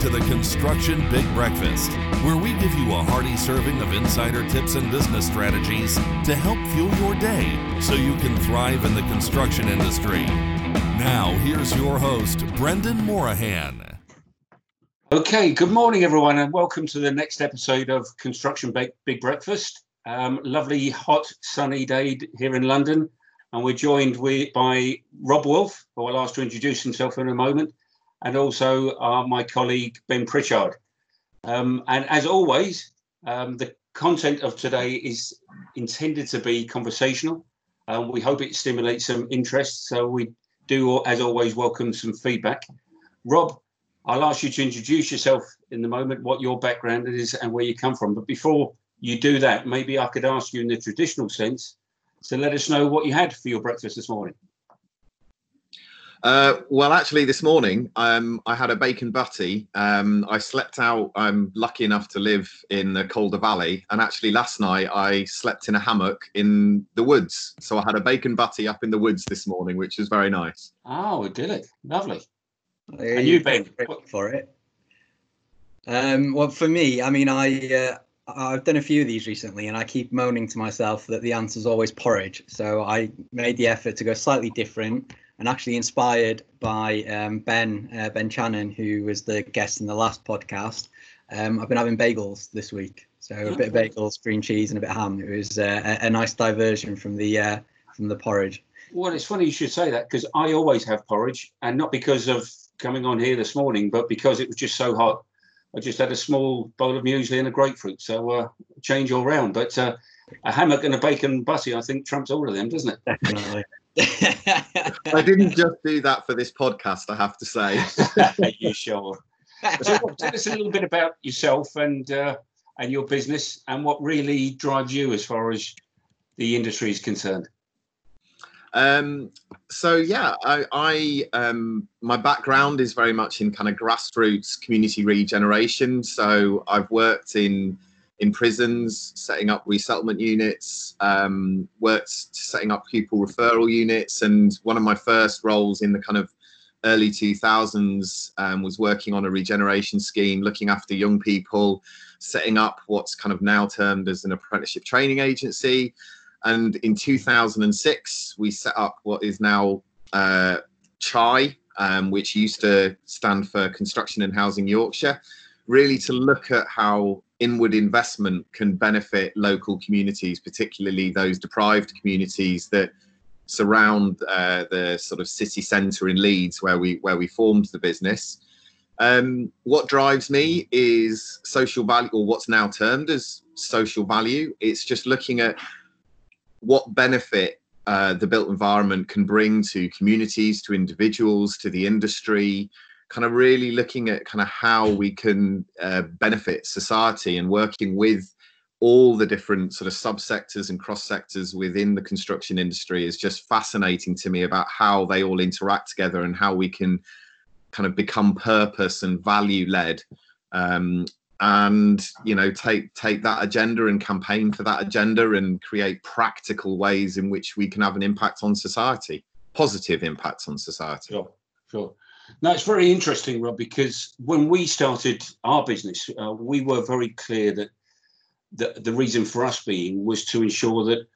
to the Construction Big Breakfast, where we give you a hearty serving of insider tips and business strategies to help fuel your day so you can thrive in the construction industry. Now, here's your host, Brendan Morahan. Okay, good morning, everyone, and welcome to the next episode of Construction Big, Big Breakfast. Um, lovely, hot, sunny day here in London, and we're joined with, by Rob Wolf, who I'll ask to introduce himself in a moment, and also uh, my colleague Ben Pritchard. Um, and as always, um, the content of today is intended to be conversational. Um, we hope it stimulates some interest. So we do, as always, welcome some feedback. Rob, I'll ask you to introduce yourself in the moment, what your background is and where you come from. But before you do that, maybe I could ask you in the traditional sense to let us know what you had for your breakfast this morning. Uh, well, actually, this morning um, I had a bacon butty. Um, I slept out. I'm lucky enough to live in the Calder Valley, and actually last night I slept in a hammock in the woods. So I had a bacon butty up in the woods this morning, which was very nice. Oh, idyllic, lovely. There And you, Ben? for it. Um, well, for me, I mean, I uh, I've done a few of these recently, and I keep moaning to myself that the answer is always porridge. So I made the effort to go slightly different, and actually inspired by um, Ben uh, Ben Channon, who was the guest in the last podcast. Um, I've been having bagels this week, so a bit of bagels, green cheese, and a bit of ham. It was uh, a, a nice diversion from the uh, from the porridge. Well, it's funny you should say that because I always have porridge, and not because of coming on here this morning, but because it was just so hot. I just had a small bowl of muesli and a grapefruit, so uh, change all round. But uh, a hammock and a bacon butty, I think, trumps all of them, doesn't it? Definitely. I didn't just do that for this podcast, I have to say. Are you sure? So, Rob, tell us a little bit about yourself and uh, and your business, and what really drives you as far as the industry is concerned. Um, so yeah, I, I um, my background is very much in kind of grassroots community regeneration. So I've worked in in prisons, setting up resettlement units, um, worked setting up pupil referral units, and one of my first roles in the kind of early 2000s um, was working on a regeneration scheme, looking after young people, setting up what's kind of now termed as an apprenticeship training agency. And in 2006, we set up what is now uh, CHI, um, which used to stand for Construction and Housing Yorkshire, really to look at how inward investment can benefit local communities, particularly those deprived communities that surround uh, the sort of city centre in Leeds, where we where we formed the business. Um, what drives me is social value, or what's now termed as social value. It's just looking at what benefit uh, the built environment can bring to communities, to individuals, to the industry, kind of really looking at kind of how we can uh, benefit society and working with all the different sort of subsectors and cross sectors within the construction industry is just fascinating to me about how they all interact together and how we can kind of become purpose and value led um, and you know take take that agenda and campaign for that agenda and create practical ways in which we can have an impact on society positive impacts on society Sure, sure. No, it's very interesting, Rob, because when we started our business, uh, we were very clear that the, the reason for us being was to ensure that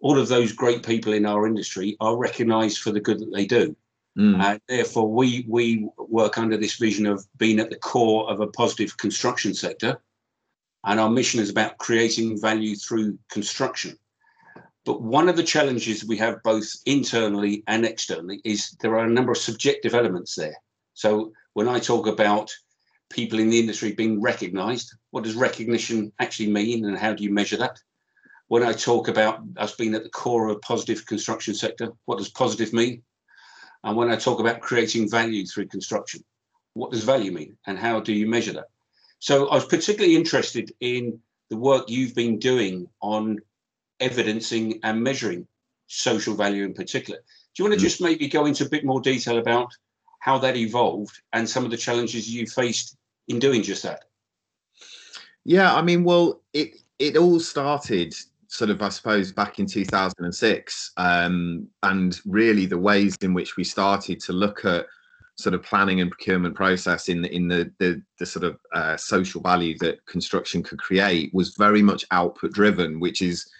all of those great people in our industry are recognised for the good that they do. Mm. And therefore, we we work under this vision of being at the core of a positive construction sector, and our mission is about creating value through construction. But one of the challenges we have both internally and externally is there are a number of subjective elements there. So when I talk about people in the industry being recognised, what does recognition actually mean, and how do you measure that? When I talk about us being at the core of a positive construction sector, what does positive mean? And when I talk about creating value through construction, what does value mean and how do you measure that? So I was particularly interested in the work you've been doing on evidencing and measuring social value in particular. Do you want to Mm. just maybe go into a bit more detail about how that evolved and some of the challenges you faced in doing just that? Yeah, I mean, well, it it all started sort of, I suppose, back in 2006, um, and really the ways in which we started to look at sort of planning and procurement process in the in the the, the sort of uh, social value that construction could create was very much output driven, which is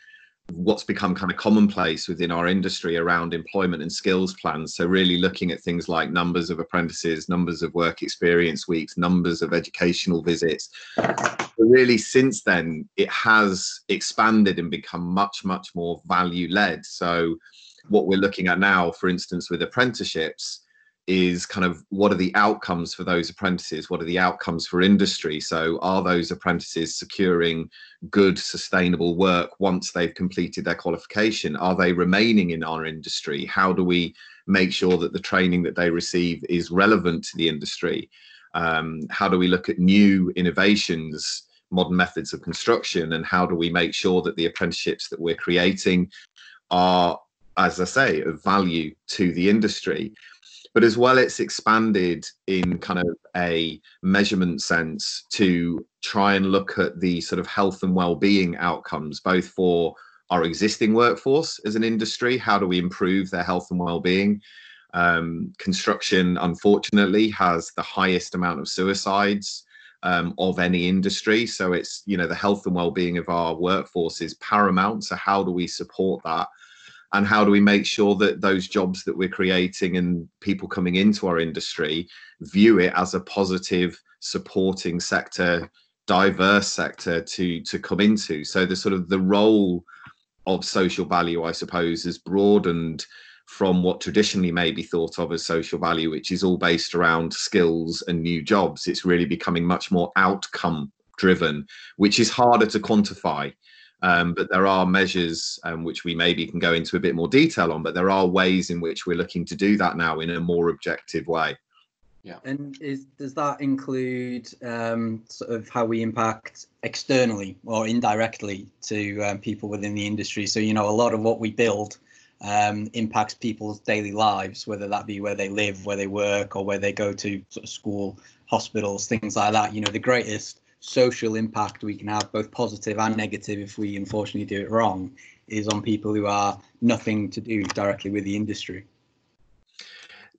what's become kind of commonplace within our industry around employment and skills plans. So really looking at things like numbers of apprentices, numbers of work experience weeks, numbers of educational visits. But really since then, it has expanded and become much, much more value led. So what we're looking at now, for instance, with apprenticeships, is kind of what are the outcomes for those apprentices? What are the outcomes for industry? So, are those apprentices securing good, sustainable work once they've completed their qualification? Are they remaining in our industry? How do we make sure that the training that they receive is relevant to the industry? Um, how do we look at new innovations, modern methods of construction, and how do we make sure that the apprenticeships that we're creating are, as I say, of value to the industry? But as well it's expanded in kind of a measurement sense to try and look at the sort of health and well-being outcomes both for our existing workforce as an industry how do we improve their health and well-being? Um, construction unfortunately has the highest amount of suicides um, of any industry. So it's you know the health and well-being of our workforce is paramount. So how do we support that and how do we make sure that those jobs that we're creating and people coming into our industry view it as a positive supporting sector diverse sector to to come into? So the sort of the role of social value i suppose has broadened from what traditionally may be thought of as social value which is all based around skills and new jobs. It's really becoming much more outcome driven which is harder to quantify um, but there are measures um, which we maybe can go into a bit more detail on, but there are ways in which we're looking to do that now in a more objective way. Yeah. And is does that include um, sort of how we impact externally or indirectly to um, people within the industry? So you know, a lot of what we build um, impacts people's daily lives, whether that be where they live, where they work, or where they go to sort of school, hospitals, things like that. You know, the greatest social impact we can have, both positive and negative, if we unfortunately do it wrong, is on people who are nothing to do directly with the industry.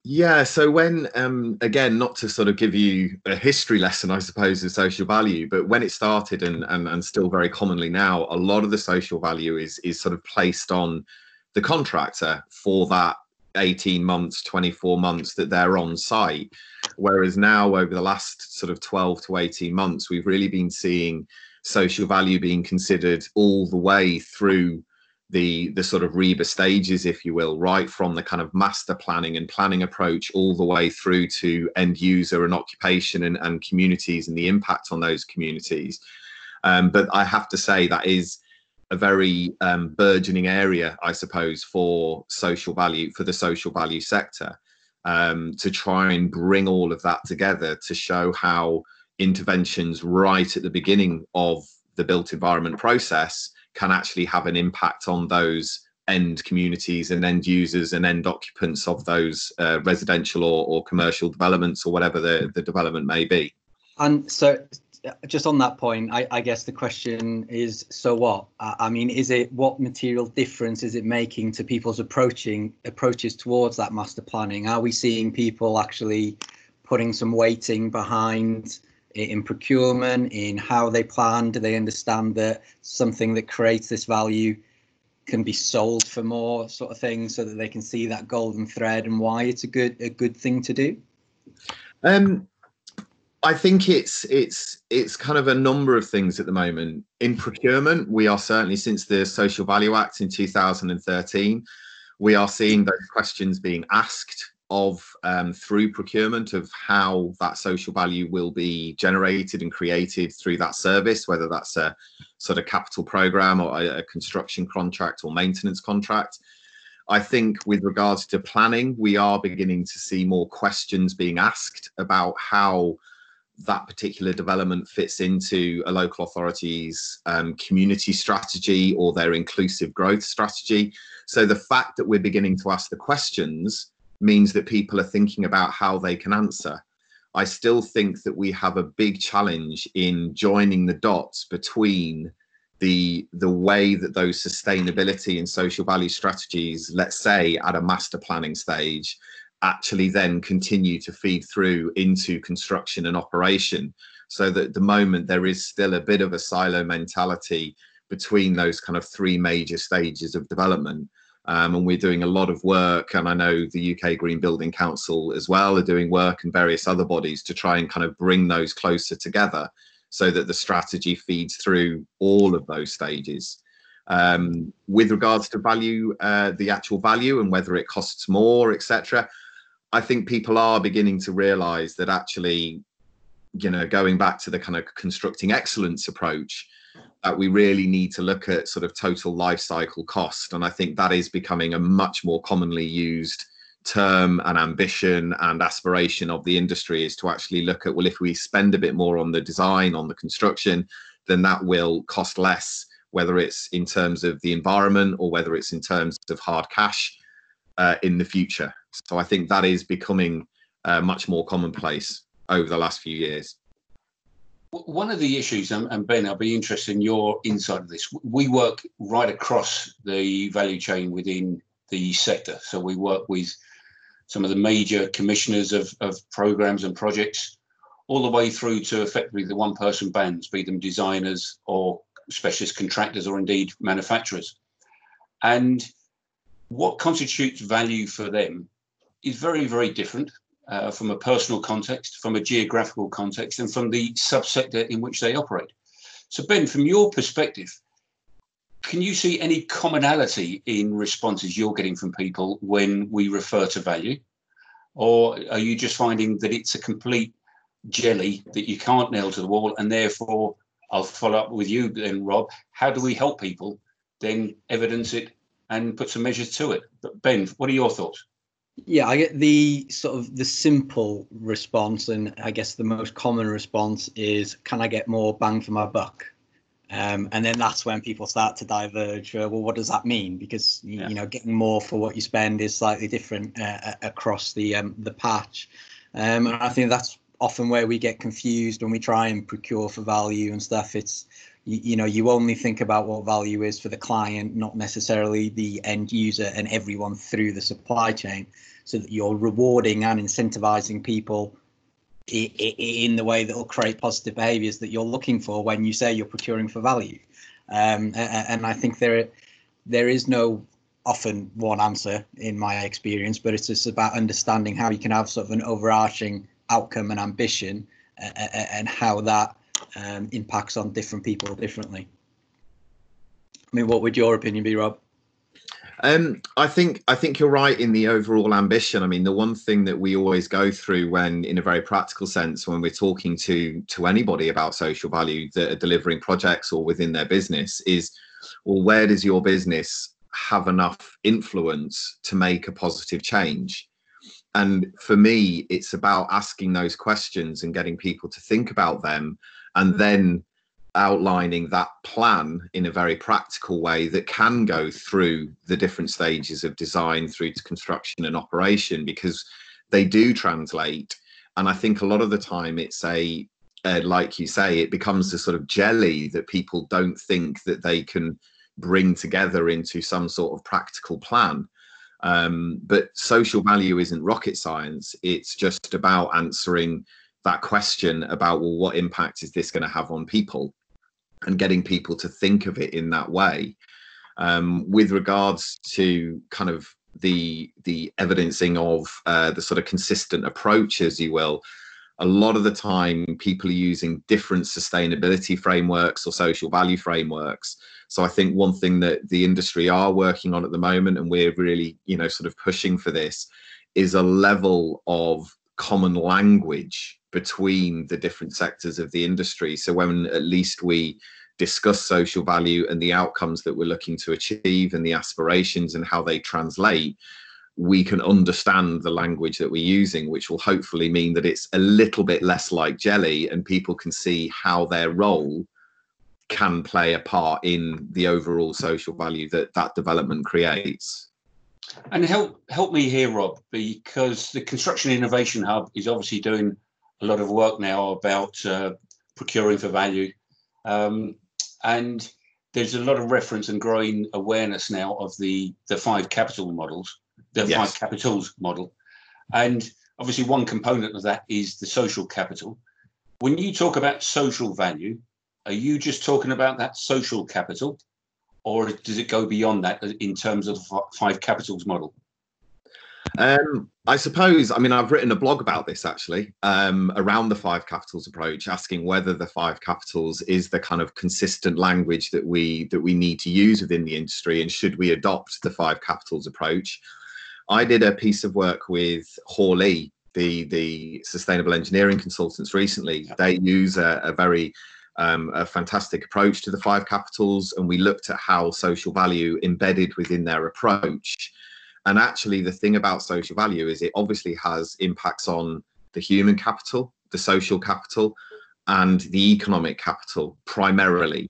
Yeah, so when um, again, not to sort of give you a history lesson, I suppose, of social value, but when it started and, and and still very commonly now, a lot of the social value is is sort of placed on the contractor for that 18 months 24 months that they're on site. Whereas now over the last sort of 12 to 18 months we've really been seeing social value being considered all the way through the the sort of RIBA stages if you will right from the kind of master planning and planning approach all the way through to end user and occupation and, and communities and the impact on those communities. Um, but i have to say that is a very um, burgeoning area, I suppose, for social value, for the social value sector, um, to try and bring all of that together to show how interventions right at the beginning of the built environment process can actually have an impact on those end communities and end users and end occupants of those uh, residential or, or commercial developments or whatever the, the development may be. And so just on that point, I, I, guess the question is, so what? I mean, is it what material difference is it making to people's approaching approaches towards that master planning? Are we seeing people actually putting some weighting behind in procurement, in how they plan? Do they understand that something that creates this value can be sold for more, sort of thing, so that they can see that golden thread and why it's a good a good thing to do? Um, I think it's it's it's kind of a number of things at the moment. In procurement, we are certainly since the Social Value Act in 2013, we are seeing those questions being asked of um, through procurement of how that social value will be generated and created through that service, whether that's a sort of capital program or a, a construction contract or maintenance contract. I think with regards to planning, we are beginning to see more questions being asked about how that particular development fits into a local authority's um, community strategy or their inclusive growth strategy. So the fact that we're beginning to ask the questions means that people are thinking about how they can answer. I still think that we have a big challenge in joining the dots between the the way that those sustainability and social value strategies, let's say at a master planning stage, actually then continue to feed through into construction and operation. So that at the moment there is still a bit of a silo mentality between those kind of three major stages of development. Um, and we're doing a lot of work, and I know the UK Green Building Council as well are doing work and various other bodies to try and kind of bring those closer together so that the strategy feeds through all of those stages. Um, with regards to value, uh, the actual value and whether it costs more, etc., I think people are beginning to realise that actually, you know, going back to the kind of constructing excellence approach, that we really need to look at sort of total life cycle cost, and I think that is becoming a much more commonly used term and ambition and aspiration of the industry is to actually look at well if we spend a bit more on the design on the construction then that will cost less whether it's in terms of the environment or whether it's in terms of hard cash uh, in the future so i think that is becoming uh, much more commonplace over the last few years one of the issues, and Ben, I'll be interested in your insight of this. We work right across the value chain within the sector. So we work with some of the major commissioners of, of programs and projects, all the way through to effectively the one person bands, be them designers or specialist contractors or indeed manufacturers. And what constitutes value for them is very, very different uh, from a personal context, from a geographical context, and from the subsector in which they operate. So, Ben, from your perspective, can you see any commonality in responses you're getting from people when we refer to value? Or are you just finding that it's a complete jelly that you can't nail to the wall? And therefore, I'll follow up with you then, Rob. How do we help people then evidence it and put some measures to it? But Ben, what are your thoughts? Yeah, I get the sort of the simple response, and I guess the most common response is, "Can I get more bang for my buck?" Um, and then that's when people start to diverge. Uh, well, what does that mean? Because you, yeah. you know, getting more for what you spend is slightly different uh, across the um, the patch, um, and I think that's often where we get confused when we try and procure for value and stuff. It's you, you know, you only think about what value is for the client, not necessarily the end user and everyone through the supply chain, so that you're rewarding and incentivizing people in the way that will create positive behaviors that you're looking for when you say you're procuring for value. Um, and I think there there is no often one answer in my experience, but it's just about understanding how you can have sort of an overarching outcome and ambition and how that um, impacts on different people differently. I mean, what would your opinion be, Rob? Um, I think I think you're right in the overall ambition. I mean, the one thing that we always go through when, in a very practical sense, when we're talking to to anybody about social value that are delivering projects or within their business, is, well, where does your business have enough influence to make a positive change? And for me, it's about asking those questions and getting people to think about them, and then outlining that plan in a very practical way that can go through the different stages of design through to construction and operation because they do translate. And i think a lot of the time it's a uh, like you say it becomes a sort of jelly that people don't think that they can bring together into some sort of practical plan. Um, but social value isn't rocket science. It's just about answering that question about well what impact is this going to have on people and getting people to think of it in that way. Um, with regards to kind of the the evidencing of uh, the sort of consistent approach, as you will, a lot of the time people are using different sustainability frameworks or social value frameworks. So I think one thing that the industry are working on at the moment, and we're really you know sort of pushing for this, is a level of common language between the different sectors of the industry. So when at least we discuss social value and the outcomes that we're looking to achieve and the aspirations and how they translate, we can understand the language that we're using, which will hopefully mean that it's a little bit less like jelly and people can see how their role can play a part in the overall social value that that development creates. And help help me here, Rob, because the Construction Innovation Hub is obviously doing a lot of work now about uh, procuring for value. Um, and there's a lot of reference and growing awareness now of the the five capital models, the yes. five capitals model. And obviously, one component of that is the social capital. When you talk about social value, are you just talking about that social capital, or does it go beyond that in terms of the five capitals model? Um, I suppose, I mean, I've written a blog about this actually um, around the five capitals approach, asking whether the five capitals is the kind of consistent language that we that we need to use within the industry, and should we adopt the five capitals approach? I did a piece of work with Hoare Lea, the the sustainable engineering consultants recently. They use a, a very um, a fantastic approach to the five capitals, and we looked at how social value embedded within their approach and actually, the thing about social value is it obviously has impacts on the human capital, the social capital, and the economic capital primarily.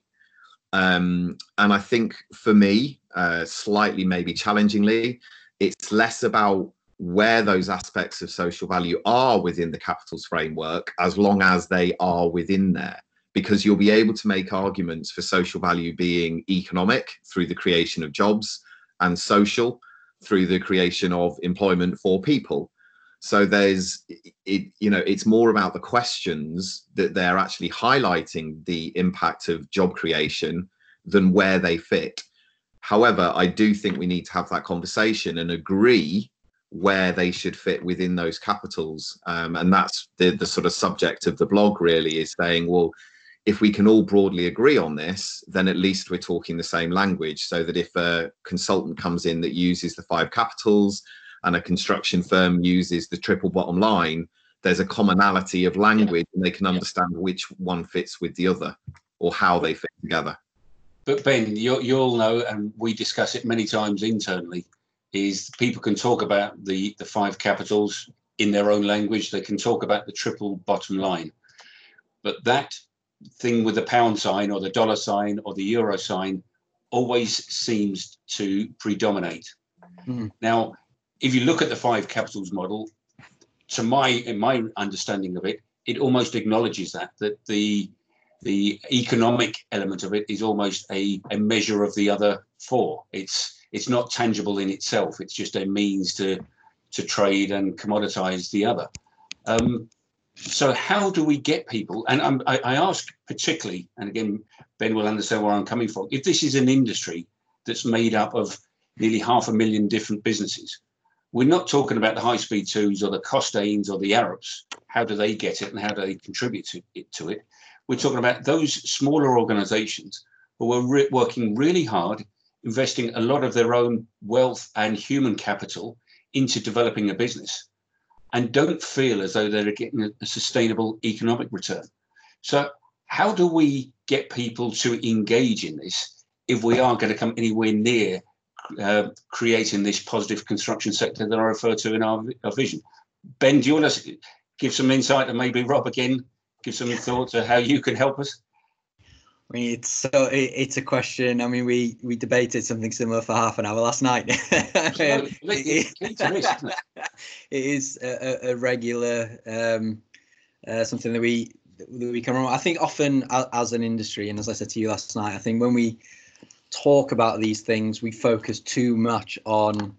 Um, and I think for me, uh, slightly maybe challengingly, it's less about where those aspects of social value are within the capitals framework, as long as they are within there. Because you'll be able to make arguments for social value being economic through the creation of jobs and social through the creation of employment for people. So there's it you know it's more about the questions that they're actually highlighting the impact of job creation than where they fit. However i do think we need to have that conversation and agree where they should fit within those capitals. Um, and that's the the sort of subject of the blog really is saying well if we can all broadly agree on this, then at least we're talking the same language. So that if a consultant comes in that uses the five capitals and a construction firm uses the triple bottom line, there's a commonality of language yeah. and they can understand which one fits with the other or how they fit together. But Ben, you, you'll know, and we discuss it many times internally, is people can talk about the, the five capitals in their own language. They can talk about the triple bottom line. But that thing with the pound sign or the dollar sign or the euro sign always seems to predominate. Mm. Now, if you look at the five capitals model, to my in my understanding of it, it almost acknowledges that that the the economic element of it is almost a, a measure of the other four. It's it's not tangible in itself. It's just a means to to trade and commoditize the other. Um, so how do we get people? And I'm, I, I ask particularly, and again, Ben will understand where I'm coming from. If this is an industry that's made up of nearly half a million different businesses, we're not talking about the high speed twos or the Costains or the Arups How do they get it and how do they contribute to it? To it? We're talking about those smaller organizations who are re- working really hard, investing a lot of their own wealth and human capital into developing a business and don't feel as though they're getting a, sustainable economic return. So, how do we get people to engage in this if we are going to come anywhere near uh, creating this positive construction sector that I refer to in our, our vision? Ben, do you want to give some insight and maybe Rob again give some thoughts on how you can help us? I mean, it's so it, it's a question. I mean, we we debated something similar for half an hour last night. it is a, a regular um, uh, something that we that we come. Around. I think often as an industry, and as I said to you last night, I think when we talk about these things, we focus too much on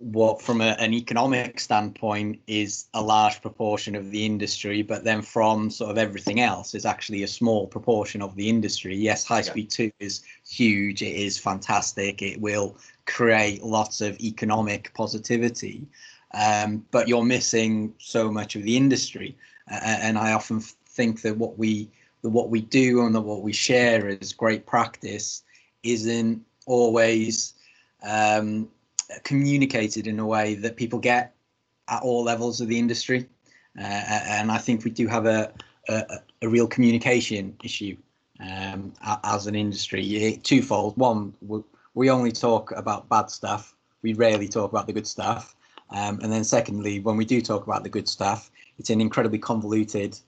what from a, an economic standpoint is a large proportion of the industry but then from sort of everything else is actually a small proportion of the industry. Yes high speed 2 is huge it is fantastic it will create lots of economic positivity um, but you're missing so much of the industry. Uh, and i often think that what we what we do and what we share as great practice isn't always um, communicated in a way that people get at all levels of the industry. Uh, and I think we do have a, a, a real communication issue um, as an industry. Twofold. One, we only talk about bad stuff. We rarely talk about the good stuff. Um, and then secondly, when we do talk about the good stuff, it's an incredibly convoluted,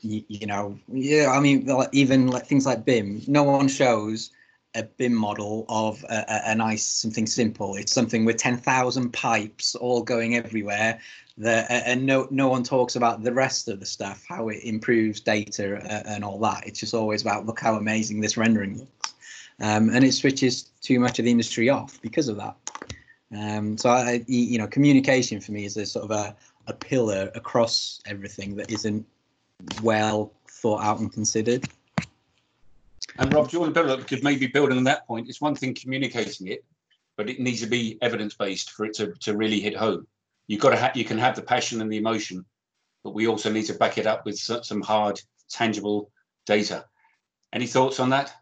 you, you know, yeah, I mean, even like things like BIM, no one shows a BIM model of a, a, nice something simple. It's something with 10,000 pipes all going everywhere. And no no one talks about the rest of the stuff, how it improves data and all that. It's just always about look how amazing this rendering looks, um, and it switches too much of the industry off because of that. Um, so I, you know, communication for me is a sort of a, a pillar across everything that isn't well thought out and considered. And Rob, do you want to build because maybe building on that point, it's one thing communicating it, but it needs to be evidence based for it to, to really hit home. You've got to have you can have the passion and the emotion, but we also need to back it up with some hard, tangible data. Any thoughts on that?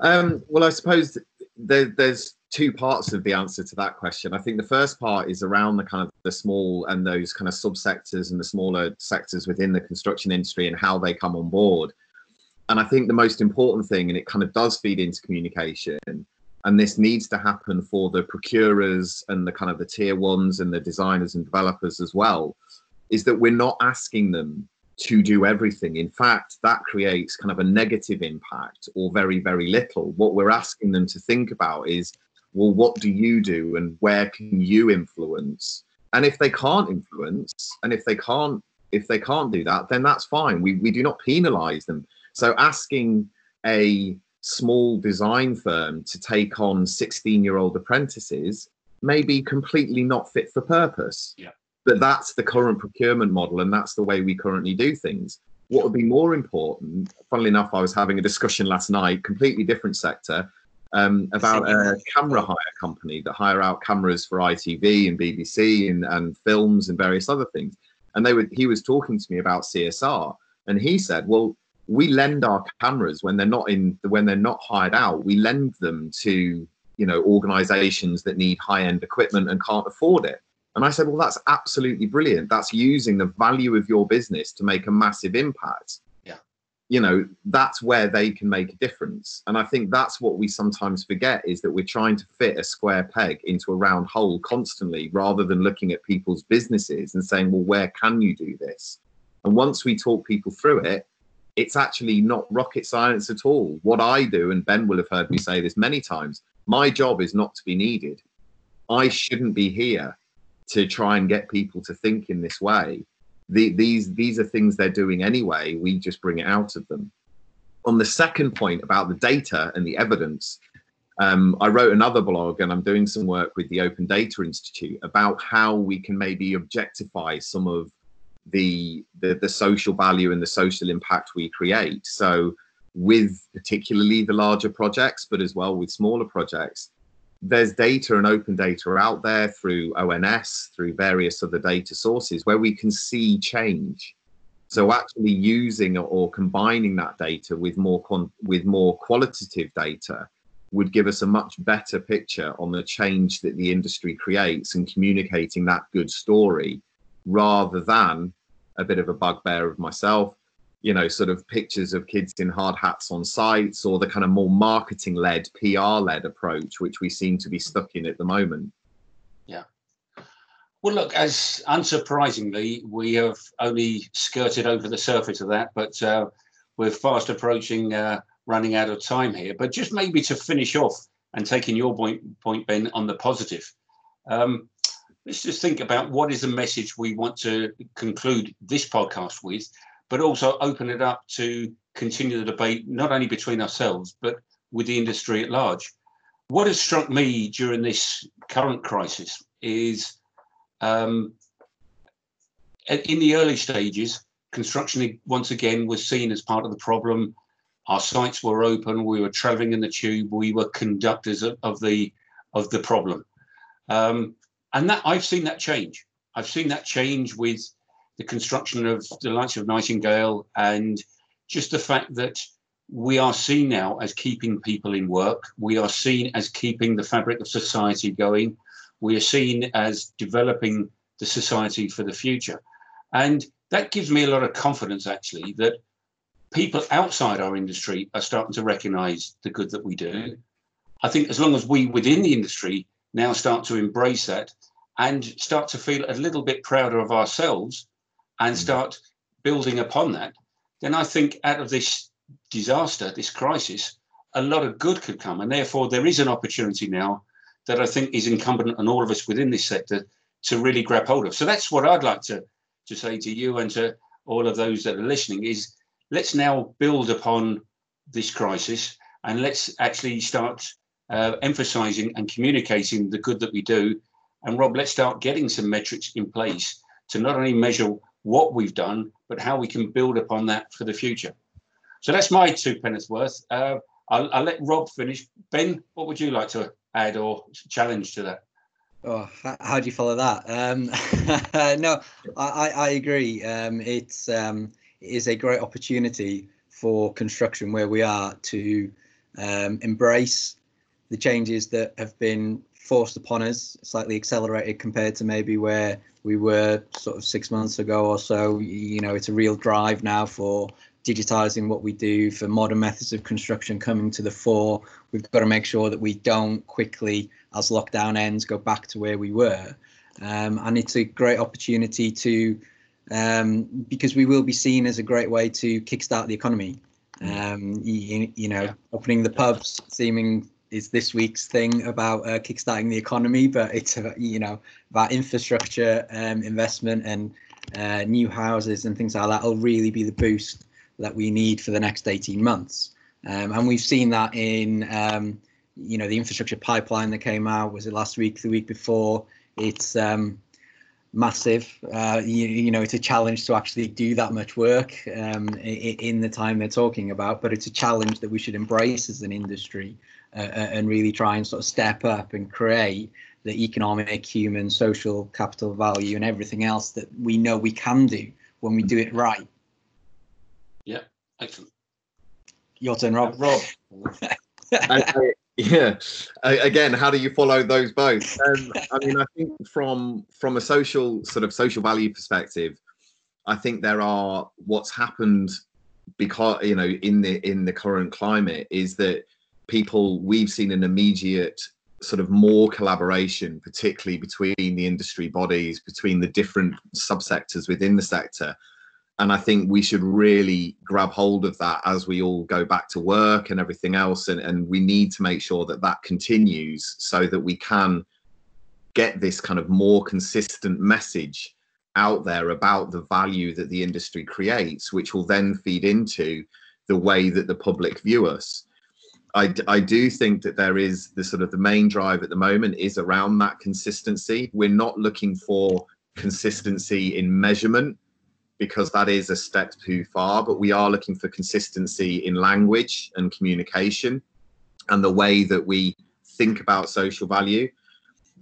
Um, well, I suppose there, there's two parts of the answer to that question. I think the first part is around the kind of the small and those kind of subsectors and the smaller sectors within the construction industry and how they come on board. And I think the most important thing, and it kind of does feed into communication, and this needs to happen for the procurers and the kind of the tier ones and the designers and developers as well, is that we're not asking them to do everything. In fact, that creates kind of a negative impact or very, very little. What we're asking them to think about is well, what do you do and where can you influence? And if they can't influence, and if they can't, if they can't do that, then that's fine. We we do not penalize them. So asking a small design firm to take on 16 year old apprentices may be completely not fit for purpose. Yeah. But that's the current procurement model, and that's the way we currently do things. What would be more important, funnily enough, I was having a discussion last night, completely different sector, um, about a camera hire company that hire out cameras for ITV and BBC and, and films and various other things. And they were he was talking to me about CSR, and he said, "Well, we lend our cameras when they're not in when they're not hired out. We lend them to you know organisations that need high end equipment and can't afford it." And I said, "Well, that's absolutely brilliant. That's using the value of your business to make a massive impact." yeah you know that's where they can make a difference and i think that's what we sometimes forget is that we're trying to fit a square peg into a round hole constantly rather than looking at people's businesses and saying well where can you do this and once we talk people through it it's actually not rocket science at all what i do and ben will have heard me say this many times my job is not to be needed i shouldn't be here to try and get people to think in this way the, these these are things they're doing anyway. We just bring it out of them. On the second point about the data and the evidence, um, I wrote another blog and I'm doing some work with the Open Data Institute about how we can maybe objectify some of the, the, the social value and the social impact we create. So with particularly the larger projects, but as well with smaller projects, there's data and open data out there through ONS, through various other data sources where we can see change. So actually using or combining that data with more with more qualitative data would give us a much better picture on the change that the industry creates and communicating that good story rather than a bit of a bugbear of myself you know, sort of pictures of kids in hard hats on sites or the kind of more marketing led, PR led approach, which we seem to be stuck in at the moment. Yeah. Well, look, as unsurprisingly, we have only skirted over the surface of that, but uh, we're fast approaching uh, running out of time here. But just maybe to finish off and taking your point, point Ben, on the positive, um, let's just think about what is the message we want to conclude this podcast with but also open it up to continue the debate, not only between ourselves, but with the industry at large. What has struck me during this current crisis is um, in the early stages, construction once again was seen as part of the problem. Our sites were open. We were travelling in the tube. We were conductors of, of the of the problem, um, and that I've seen that change. I've seen that change with the construction of the likes of Nightingale, and just the fact that we are seen now as keeping people in work. We are seen as keeping the fabric of society going. We are seen as developing the society for the future. And that gives me a lot of confidence, actually, that people outside our industry are starting to recognize the good that we do. I think as long as we within the industry now start to embrace that and start to feel a little bit prouder of ourselves and mm. start building upon that, then I think out of this disaster, this crisis, a lot of good could come. And therefore, there is an opportunity now that I think is incumbent on all of us within this sector to really grab hold of. So that's what I'd like to, to say to you and to all of those that are listening is let's now build upon this crisis and let's actually start uh, emphasizing and communicating the good that we do. And Rob, let's start getting some metrics in place to not only measure what we've done, but how we can build upon that for the future. So that's my two penneth worth. Uh, I'll, I'll, let Rob finish. Ben, what would you like to add or challenge to that? Oh, how, do you follow that? Um, no, I, I agree. Um, it's um, it is a great opportunity for construction where we are to um, embrace the changes that have been forced upon us, slightly accelerated compared to maybe where we were sort of six months ago or so. You know, it's a real drive now for digitizing what we do, for modern methods of construction coming to the fore. We've got to make sure that we don't quickly, as lockdown ends, go back to where we were. Um, and it's a great opportunity to, um, because we will be seen as a great way to kickstart the economy. Um, you, you know, opening the pubs seeming is this week's thing about uh, kickstarting the economy, but it's about, you know about infrastructure um, investment and uh, new houses and things like that will really be the boost that we need for the next 18 months. Um, and we've seen that in um, you know the infrastructure pipeline that came out was it last week, the week before. It's um, massive. Uh, you, you, know, it's a challenge to actually do that much work um, in, in, the time they're talking about, but it's a challenge that we should embrace as an industry uh, and really try and sort of step up and create the economic, human, social capital value and everything else that we know we can do when we do it right. Yeah, excellent. Your turn, Rob. Rob. yeah. Again, how do you follow those both? Um, I mean, I think from from a social sort of social value perspective, I think there are what's happened because you know in the in the current climate is that people we've seen an immediate sort of more collaboration, particularly between the industry bodies, between the different subsectors within the sector. And I think we should really grab hold of that as we all go back to work and everything else. And, and we need to make sure that that continues so that we can get this kind of more consistent message out there about the value that the industry creates, which will then feed into the way that the public view us. I, I do think that there is the sort of the main drive at the moment is around that consistency. We're not looking for consistency in measurement because that is a step too far, but we are looking for consistency in language and communication and the way that we think about social value.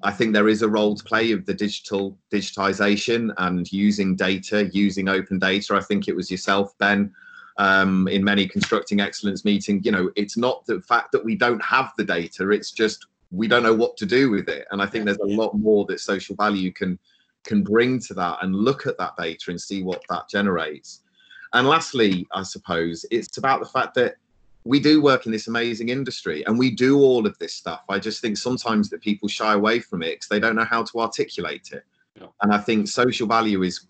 I think there is a role to play of the digital digitization and using data, using open data. I think it was yourself, Ben, um, in many constructing excellence meeting you know it's not the fact that we don't have the data it's just we don't know what to do with it. And i think there's a lot more that social value can can bring to that and look at that data and see what that generates. And lastly i suppose it's about the fact that we do work in this amazing industry and we do all of this stuff. I just think sometimes that people shy away from it because they don't know how to articulate it. Yeah. and i think social value is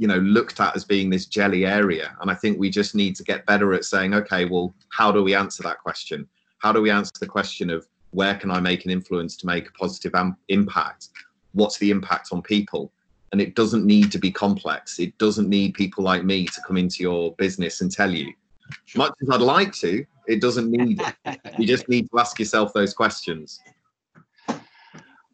you know looked at as being this jelly area. And i think we just need to get better at saying okay well how do we answer that question? How do we answer the question of where can i make an influence to make a positive am- impact? What's the impact on people? And it doesn't need to be complex. It doesn't need people like me to come into your business and tell you. Much as i'd like to it doesn't need it. You just need to ask yourself those questions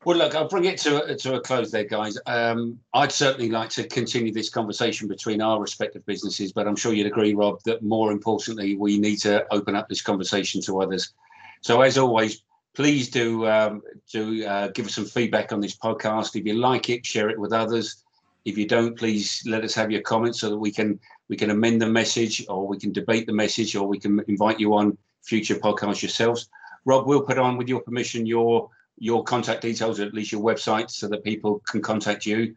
well, look, I'll bring it to, to a close there, guys. Um, I'd certainly like to continue this conversation between our respective businesses, but I'm sure you'd agree, Rob, that more importantly, we need to open up this conversation to others. So, as always, please do um, do uh, give us some feedback on this podcast. If you like it, share it with others. If you don't, please let us have your comments so that we can we can amend the message, or we can debate the message, or we can invite you on future podcasts yourselves. Rob, we'll put on, with your permission, your your contact details, or at least your website, so that people can contact you.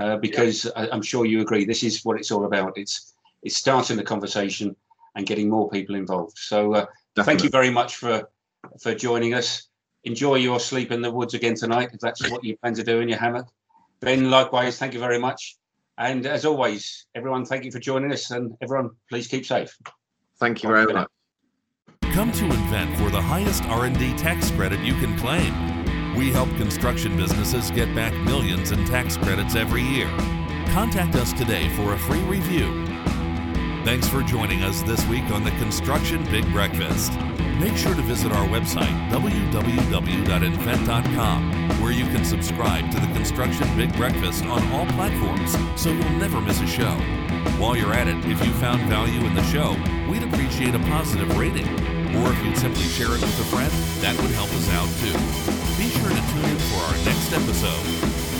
Uh, because yeah. I, am sure you agree, this is what it's all about. It's it's starting the conversation and getting more people involved. So uh, thank you very much for for joining us. Enjoy your sleep in the woods again tonight, if that's what you plan to do in your hammock. Ben, likewise, thank you very much. And as always, everyone, thank you for joining us, and everyone, please keep safe. Thank you very much. Come to Invent for the highest R&D tax credit you can claim. We help construction businesses get back millions in tax credits every year. Contact us today for a free review Thanks for joining us this week on the Construction Big Breakfast. Make sure to visit our website, www.invent.com, where you can subscribe to the Construction Big Breakfast on all platforms so you'll never miss a show. While you're at it, if you found value in the show, we'd appreciate a positive rating. Or if you'd simply share it with a friend, that would help us out too. Be sure to tune in for our next episode.